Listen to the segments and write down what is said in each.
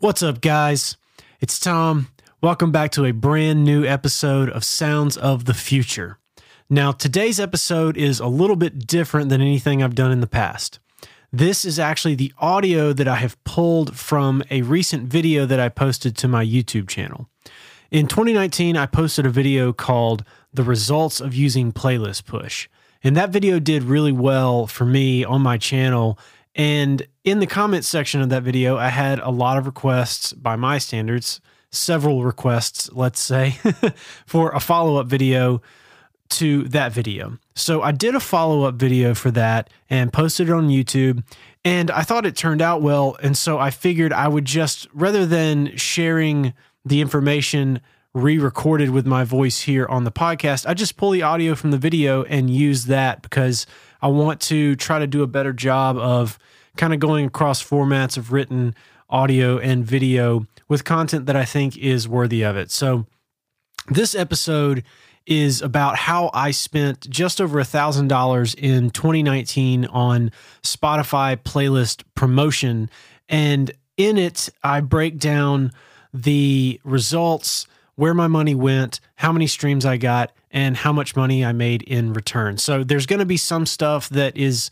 What's up, guys? It's Tom. Welcome back to a brand new episode of Sounds of the Future. Now, today's episode is a little bit different than anything I've done in the past. This is actually the audio that I have pulled from a recent video that I posted to my YouTube channel. In 2019, I posted a video called The Results of Using Playlist Push. And that video did really well for me on my channel. And in the comments section of that video, I had a lot of requests by my standards, several requests, let's say, for a follow up video to that video. So I did a follow up video for that and posted it on YouTube. And I thought it turned out well. And so I figured I would just, rather than sharing the information re recorded with my voice here on the podcast, I just pull the audio from the video and use that because I want to try to do a better job of kind of going across formats of written audio and video with content that I think is worthy of it. So this episode is about how I spent just over a thousand dollars in 2019 on Spotify playlist promotion. And in it, I break down the results, where my money went, how many streams I got, and how much money I made in return. So there's going to be some stuff that is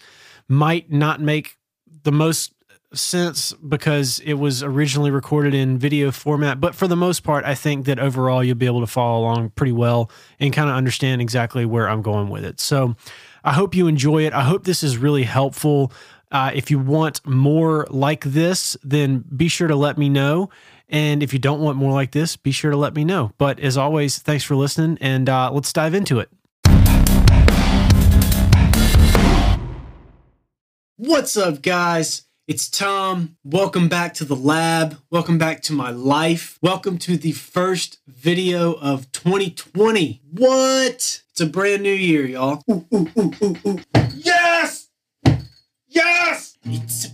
might not make the most sense because it was originally recorded in video format. But for the most part, I think that overall you'll be able to follow along pretty well and kind of understand exactly where I'm going with it. So I hope you enjoy it. I hope this is really helpful. Uh, if you want more like this, then be sure to let me know. And if you don't want more like this, be sure to let me know. But as always, thanks for listening, and uh, let's dive into it. What's up, guys? It's Tom. Welcome back to the lab. Welcome back to my life. Welcome to the first video of 2020. What? It's a brand new year, y'all. Ooh, ooh, ooh, ooh, ooh. Yes! Yes! It's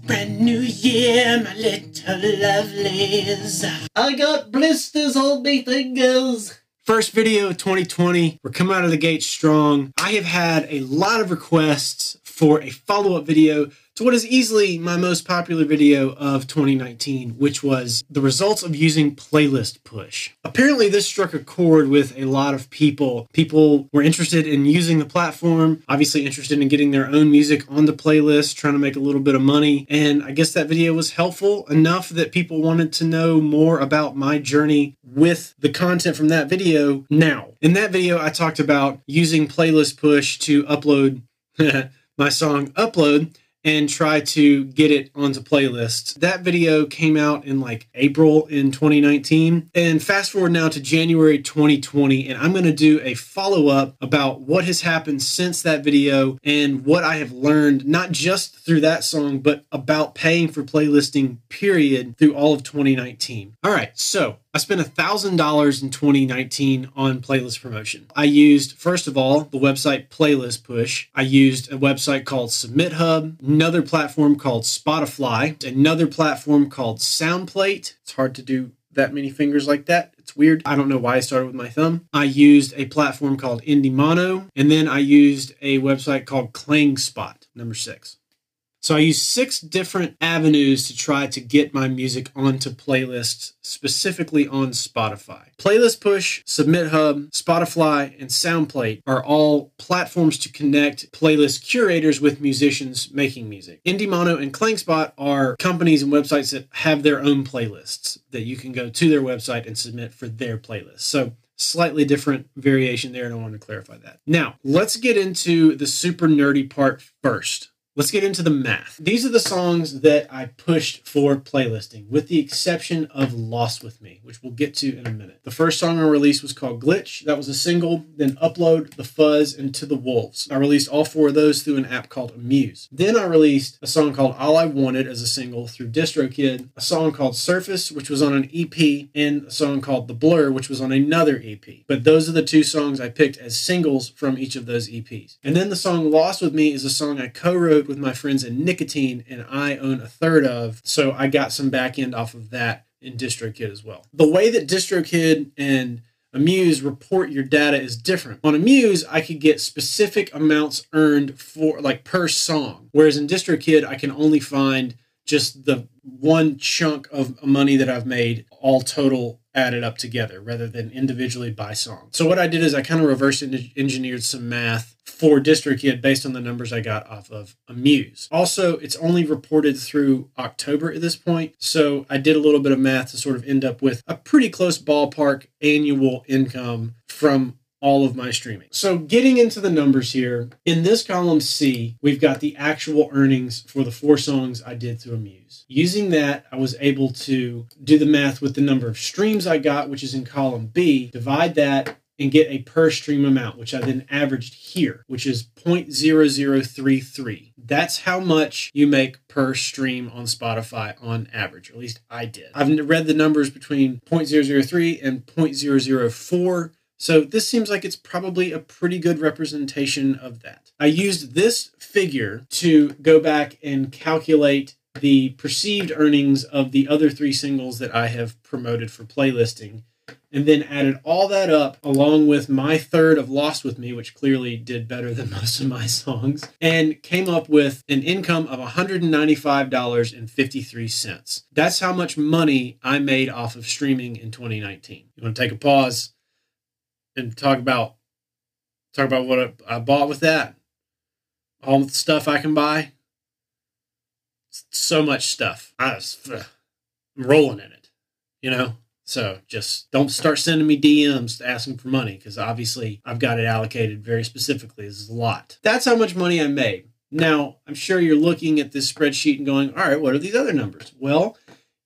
a brand new year, my little lovelies. I got blisters on my fingers. First video of 2020. We're coming out of the gate strong. I have had a lot of requests for a follow up video what is easily my most popular video of 2019, which was the results of using Playlist Push. Apparently, this struck a chord with a lot of people. People were interested in using the platform, obviously interested in getting their own music on the playlist, trying to make a little bit of money. And I guess that video was helpful enough that people wanted to know more about my journey with the content from that video now. In that video, I talked about using Playlist Push to upload. my song Upload and try to get it onto playlists. That video came out in like April in 2019. And fast forward now to January 2020, and I'm going to do a follow up about what has happened since that video and what I have learned, not just through that song, but about paying for playlisting, period, through all of 2019. All right, so I spent $1,000 in 2019 on playlist promotion. I used, first of all, the website Playlist Push. I used a website called Submit Hub, another platform called Spotify, another platform called Soundplate. It's hard to do that many fingers like that. It's weird. I don't know why I started with my thumb. I used a platform called Indie Mono, and then I used a website called Klangspot, number six. So I use six different avenues to try to get my music onto playlists, specifically on Spotify. Playlist Push, Submit Hub, Spotify, and Soundplate are all platforms to connect playlist curators with musicians making music. Indie Mono and Klangspot are companies and websites that have their own playlists that you can go to their website and submit for their playlist. So slightly different variation there, and I want to clarify that. Now, let's get into the super nerdy part first. Let's get into the math. These are the songs that I pushed for playlisting, with the exception of Lost With Me, which we'll get to in a minute. The first song I released was called Glitch. That was a single. Then Upload, The Fuzz, and To the Wolves. I released all four of those through an app called Amuse. Then I released a song called All I Wanted as a single through DistroKid, a song called Surface, which was on an EP, and a song called The Blur, which was on another EP. But those are the two songs I picked as singles from each of those EPs. And then the song Lost With Me is a song I co wrote with my friends in Nicotine, and I own a third of. So I got some back end off of that in DistroKid as well. The way that DistroKid and Amuse report your data is different. On Amuse, I could get specific amounts earned for like per song, whereas in DistroKid, I can only find just the one chunk of money that I've made all total added up together rather than individually by song. So what I did is I kind of reverse engineered some math for DistroKid based on the numbers I got off of Amuse. Also, it's only reported through October at this point, so I did a little bit of math to sort of end up with a pretty close ballpark annual income from all of my streaming. So, getting into the numbers here, in this column C, we've got the actual earnings for the four songs I did through Amuse. Using that, I was able to do the math with the number of streams I got, which is in column B, divide that and get a per stream amount, which I then averaged here, which is 0.0033. That's how much you make per stream on Spotify on average, or at least I did. I've read the numbers between 0.003 and 0.004 so this seems like it's probably a pretty good representation of that. I used this figure to go back and calculate the perceived earnings of the other three singles that I have promoted for playlisting, and then added all that up along with my third of Lost With Me, which clearly did better than most of my songs, and came up with an income of $195.53. That's how much money I made off of streaming in 2019. You want to take a pause? and talk about talk about what I, bought with that. All the stuff I can buy. So much stuff. I was, I'm rolling in it, you know. So just don't start sending me DMs asking for money because obviously I've got it allocated very specifically. This is a lot. That's how much money I made. Now, I'm sure you're looking at this spreadsheet and going, all right, what are these other numbers? Well,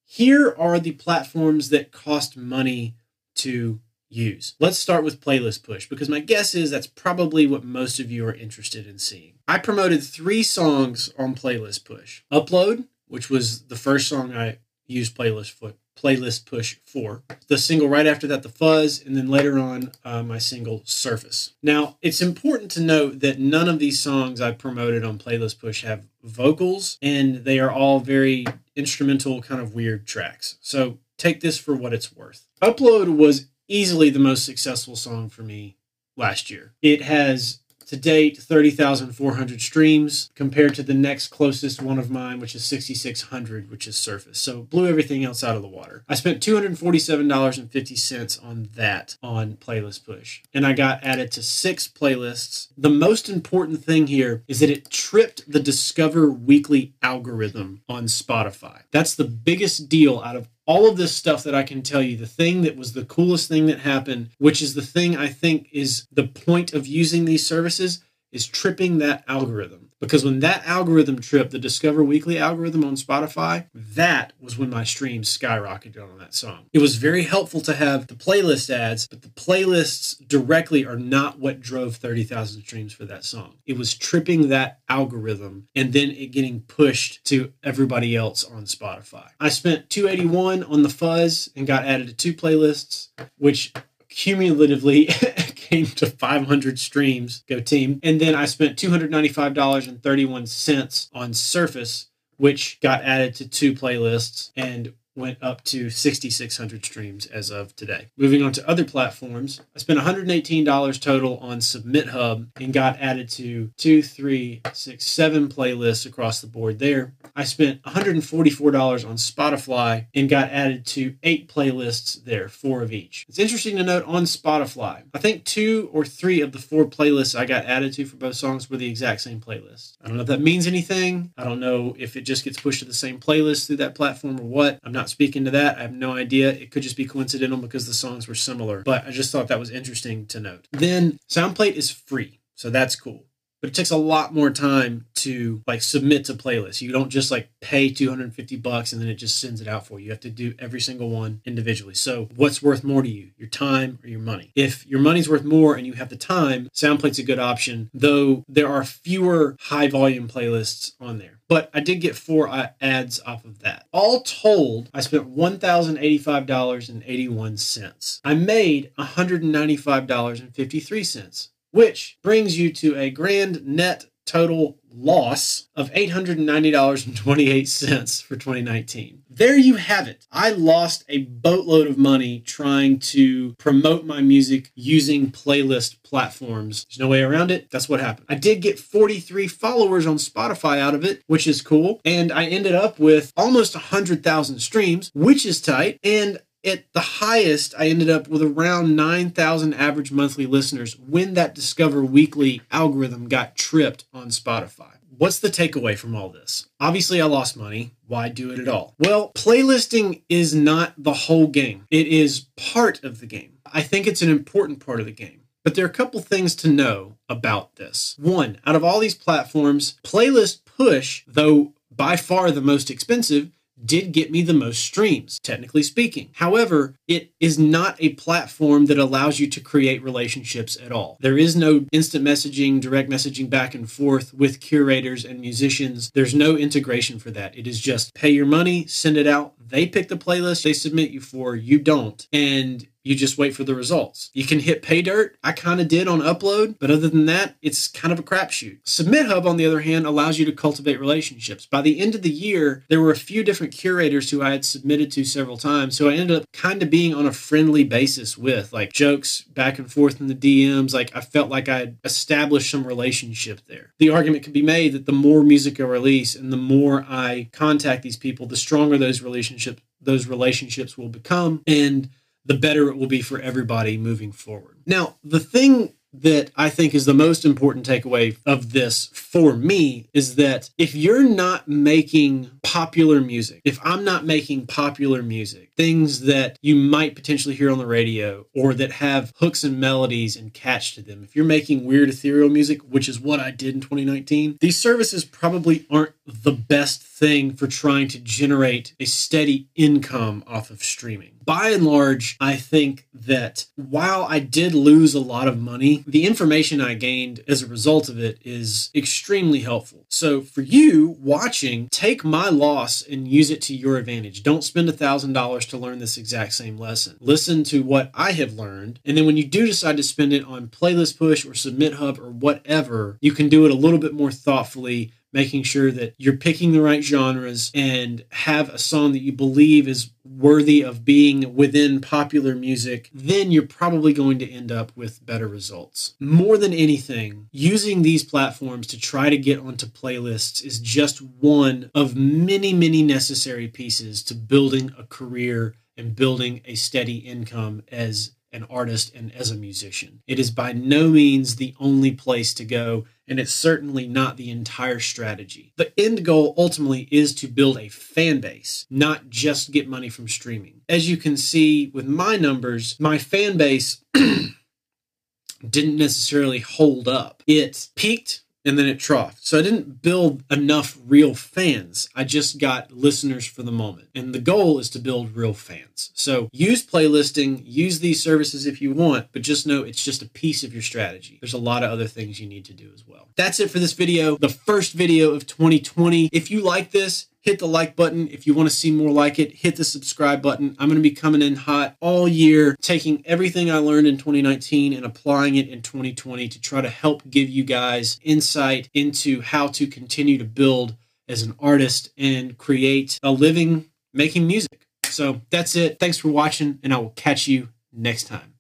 here are the platforms that cost money to use. Let's start with playlist push because my guess is that's probably what most of you are interested in seeing. I promoted three songs on playlist push. Upload, which was the first song I used playlist playlist push for. The single right after that the fuzz and then later on uh, my single surface. Now it's important to note that none of these songs i promoted on playlist push have vocals and they are all very instrumental kind of weird tracks. So take this for what it's worth. Upload was easily the most successful song for me last year. It has to date 30,400 streams compared to the next closest one of mine, which is 6,600, which is Surface. So blew everything else out of the water. I spent $247.50 on that on Playlist Push, and I got added to six playlists. The most important thing here is that it tripped the Discover Weekly algorithm on Spotify. That's the biggest deal out of all of this stuff that I can tell you, the thing that was the coolest thing that happened, which is the thing I think is the point of using these services, is tripping that algorithm. Because when that algorithm tripped, the Discover Weekly algorithm on Spotify, that was when my streams skyrocketed on that song. It was very helpful to have the playlist ads, but the playlists directly are not what drove 30,000 streams for that song. It was tripping that algorithm and then it getting pushed to everybody else on Spotify. I spent 281 on the fuzz and got added to two playlists, which cumulatively came to 500 streams. Go team. And then I spent $295.31 on Surface, which got added to two playlists and went up to 6,600 streams as of today. Moving on to other platforms, I spent $118 total on Submit Hub and got added to two, three, six, seven playlists across the board there. I spent $144 on Spotify and got added to eight playlists there, four of each. It's interesting to note on Spotify, I think two or three of the four playlists I got added to for both songs were the exact same playlist. I don't know if that means anything. I don't know if it just gets pushed to the same playlist through that platform or what. I'm not speaking to that. I have no idea. It could just be coincidental because the songs were similar, but I just thought that was interesting to note. Then SoundPlate is free. So that's cool but it takes a lot more time to like submit to playlists. You don't just like pay 250 bucks and then it just sends it out for you. You have to do every single one individually. So, what's worth more to you, your time or your money? If your money's worth more and you have the time, SoundPlate's a good option, though there are fewer high volume playlists on there but I did get four uh, ads off of that. All told, I spent $1,085.81. I made $195.53 which brings you to a grand net total loss of $890.28 for 2019. There you have it. I lost a boatload of money trying to promote my music using playlist platforms. There's no way around it. That's what happened. I did get 43 followers on Spotify out of it, which is cool. And I ended up with almost 100,000 streams, which is tight. And at the highest, I ended up with around 9,000 average monthly listeners when that Discover Weekly algorithm got tripped on Spotify. What's the takeaway from all this? Obviously, I lost money. Why do it at all? Well, playlisting is not the whole game, it is part of the game. I think it's an important part of the game. But there are a couple things to know about this. One, out of all these platforms, Playlist Push, though by far the most expensive, did get me the most streams, technically speaking. However, it is not a platform that allows you to create relationships at all. There is no instant messaging, direct messaging back and forth with curators and musicians. There's no integration for that. It is just pay your money, send it out. They pick the playlist they submit you for, you don't. And you just wait for the results. You can hit pay dirt. I kind of did on upload, but other than that, it's kind of a crapshoot. Submit Hub, on the other hand, allows you to cultivate relationships. By the end of the year, there were a few different curators who I had submitted to several times, so I ended up kind of being on a friendly basis with, like jokes back and forth in the DMs. Like I felt like I had established some relationship there. The argument could be made that the more music I release and the more I contact these people, the stronger those relationships those relationships will become and the better it will be for everybody moving forward. Now, the thing that I think is the most important takeaway of this for me is that if you're not making popular music, if I'm not making popular music, things that you might potentially hear on the radio or that have hooks and melodies and catch to them, if you're making weird ethereal music, which is what I did in 2019, these services probably aren't the best thing for trying to generate a steady income off of streaming. By and large, I think that while I did lose a lot of money, the information I gained as a result of it is extremely helpful. So for you watching, take my loss and use it to your advantage. Don't spend a $1,000 to learn this exact same lesson. Listen to what I have learned. And then when you do decide to spend it on Playlist Push or Submit Hub or whatever, you can do it a little bit more thoughtfully making sure that you're picking the right genres and have a song that you believe is worthy of being within popular music, then you're probably going to end up with better results. More than anything, using these platforms to try to get onto playlists is just one of many, many necessary pieces to building a career and building a steady income as an artist and as a musician. It is by no means the only place to go, and it's certainly not the entire strategy. The end goal ultimately is to build a fan base, not just get money from streaming. As you can see with my numbers, my fan base didn't necessarily hold up. It peaked and then it troughed. So I didn't build enough real fans. I just got listeners for the moment. And the goal is to build real fans. So use playlisting, use these services if you want, but just know it's just a piece of your strategy. There's a lot of other things you need to do as well. That's it for this video, the first video of 2020. If you like this, hit the like button. If you want to see more like it, hit the subscribe button. I'm going to be coming in hot all year, taking everything I learned in 2019 and applying it in 2020 to try to help give you guys insight into how to continue to build as an artist and create a living making music. So that's it. Thanks for watching, and I will catch you next time.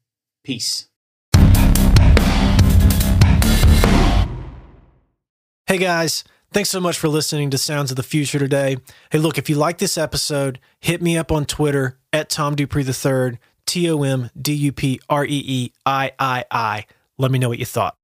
Peace. Hey guys. Thanks so much for listening to Sounds of the Future today. Hey, look, if you like this episode, hit me up on Twitter at Tom Dupree III, T O M D U P R E E I I I. Let me know what you thought.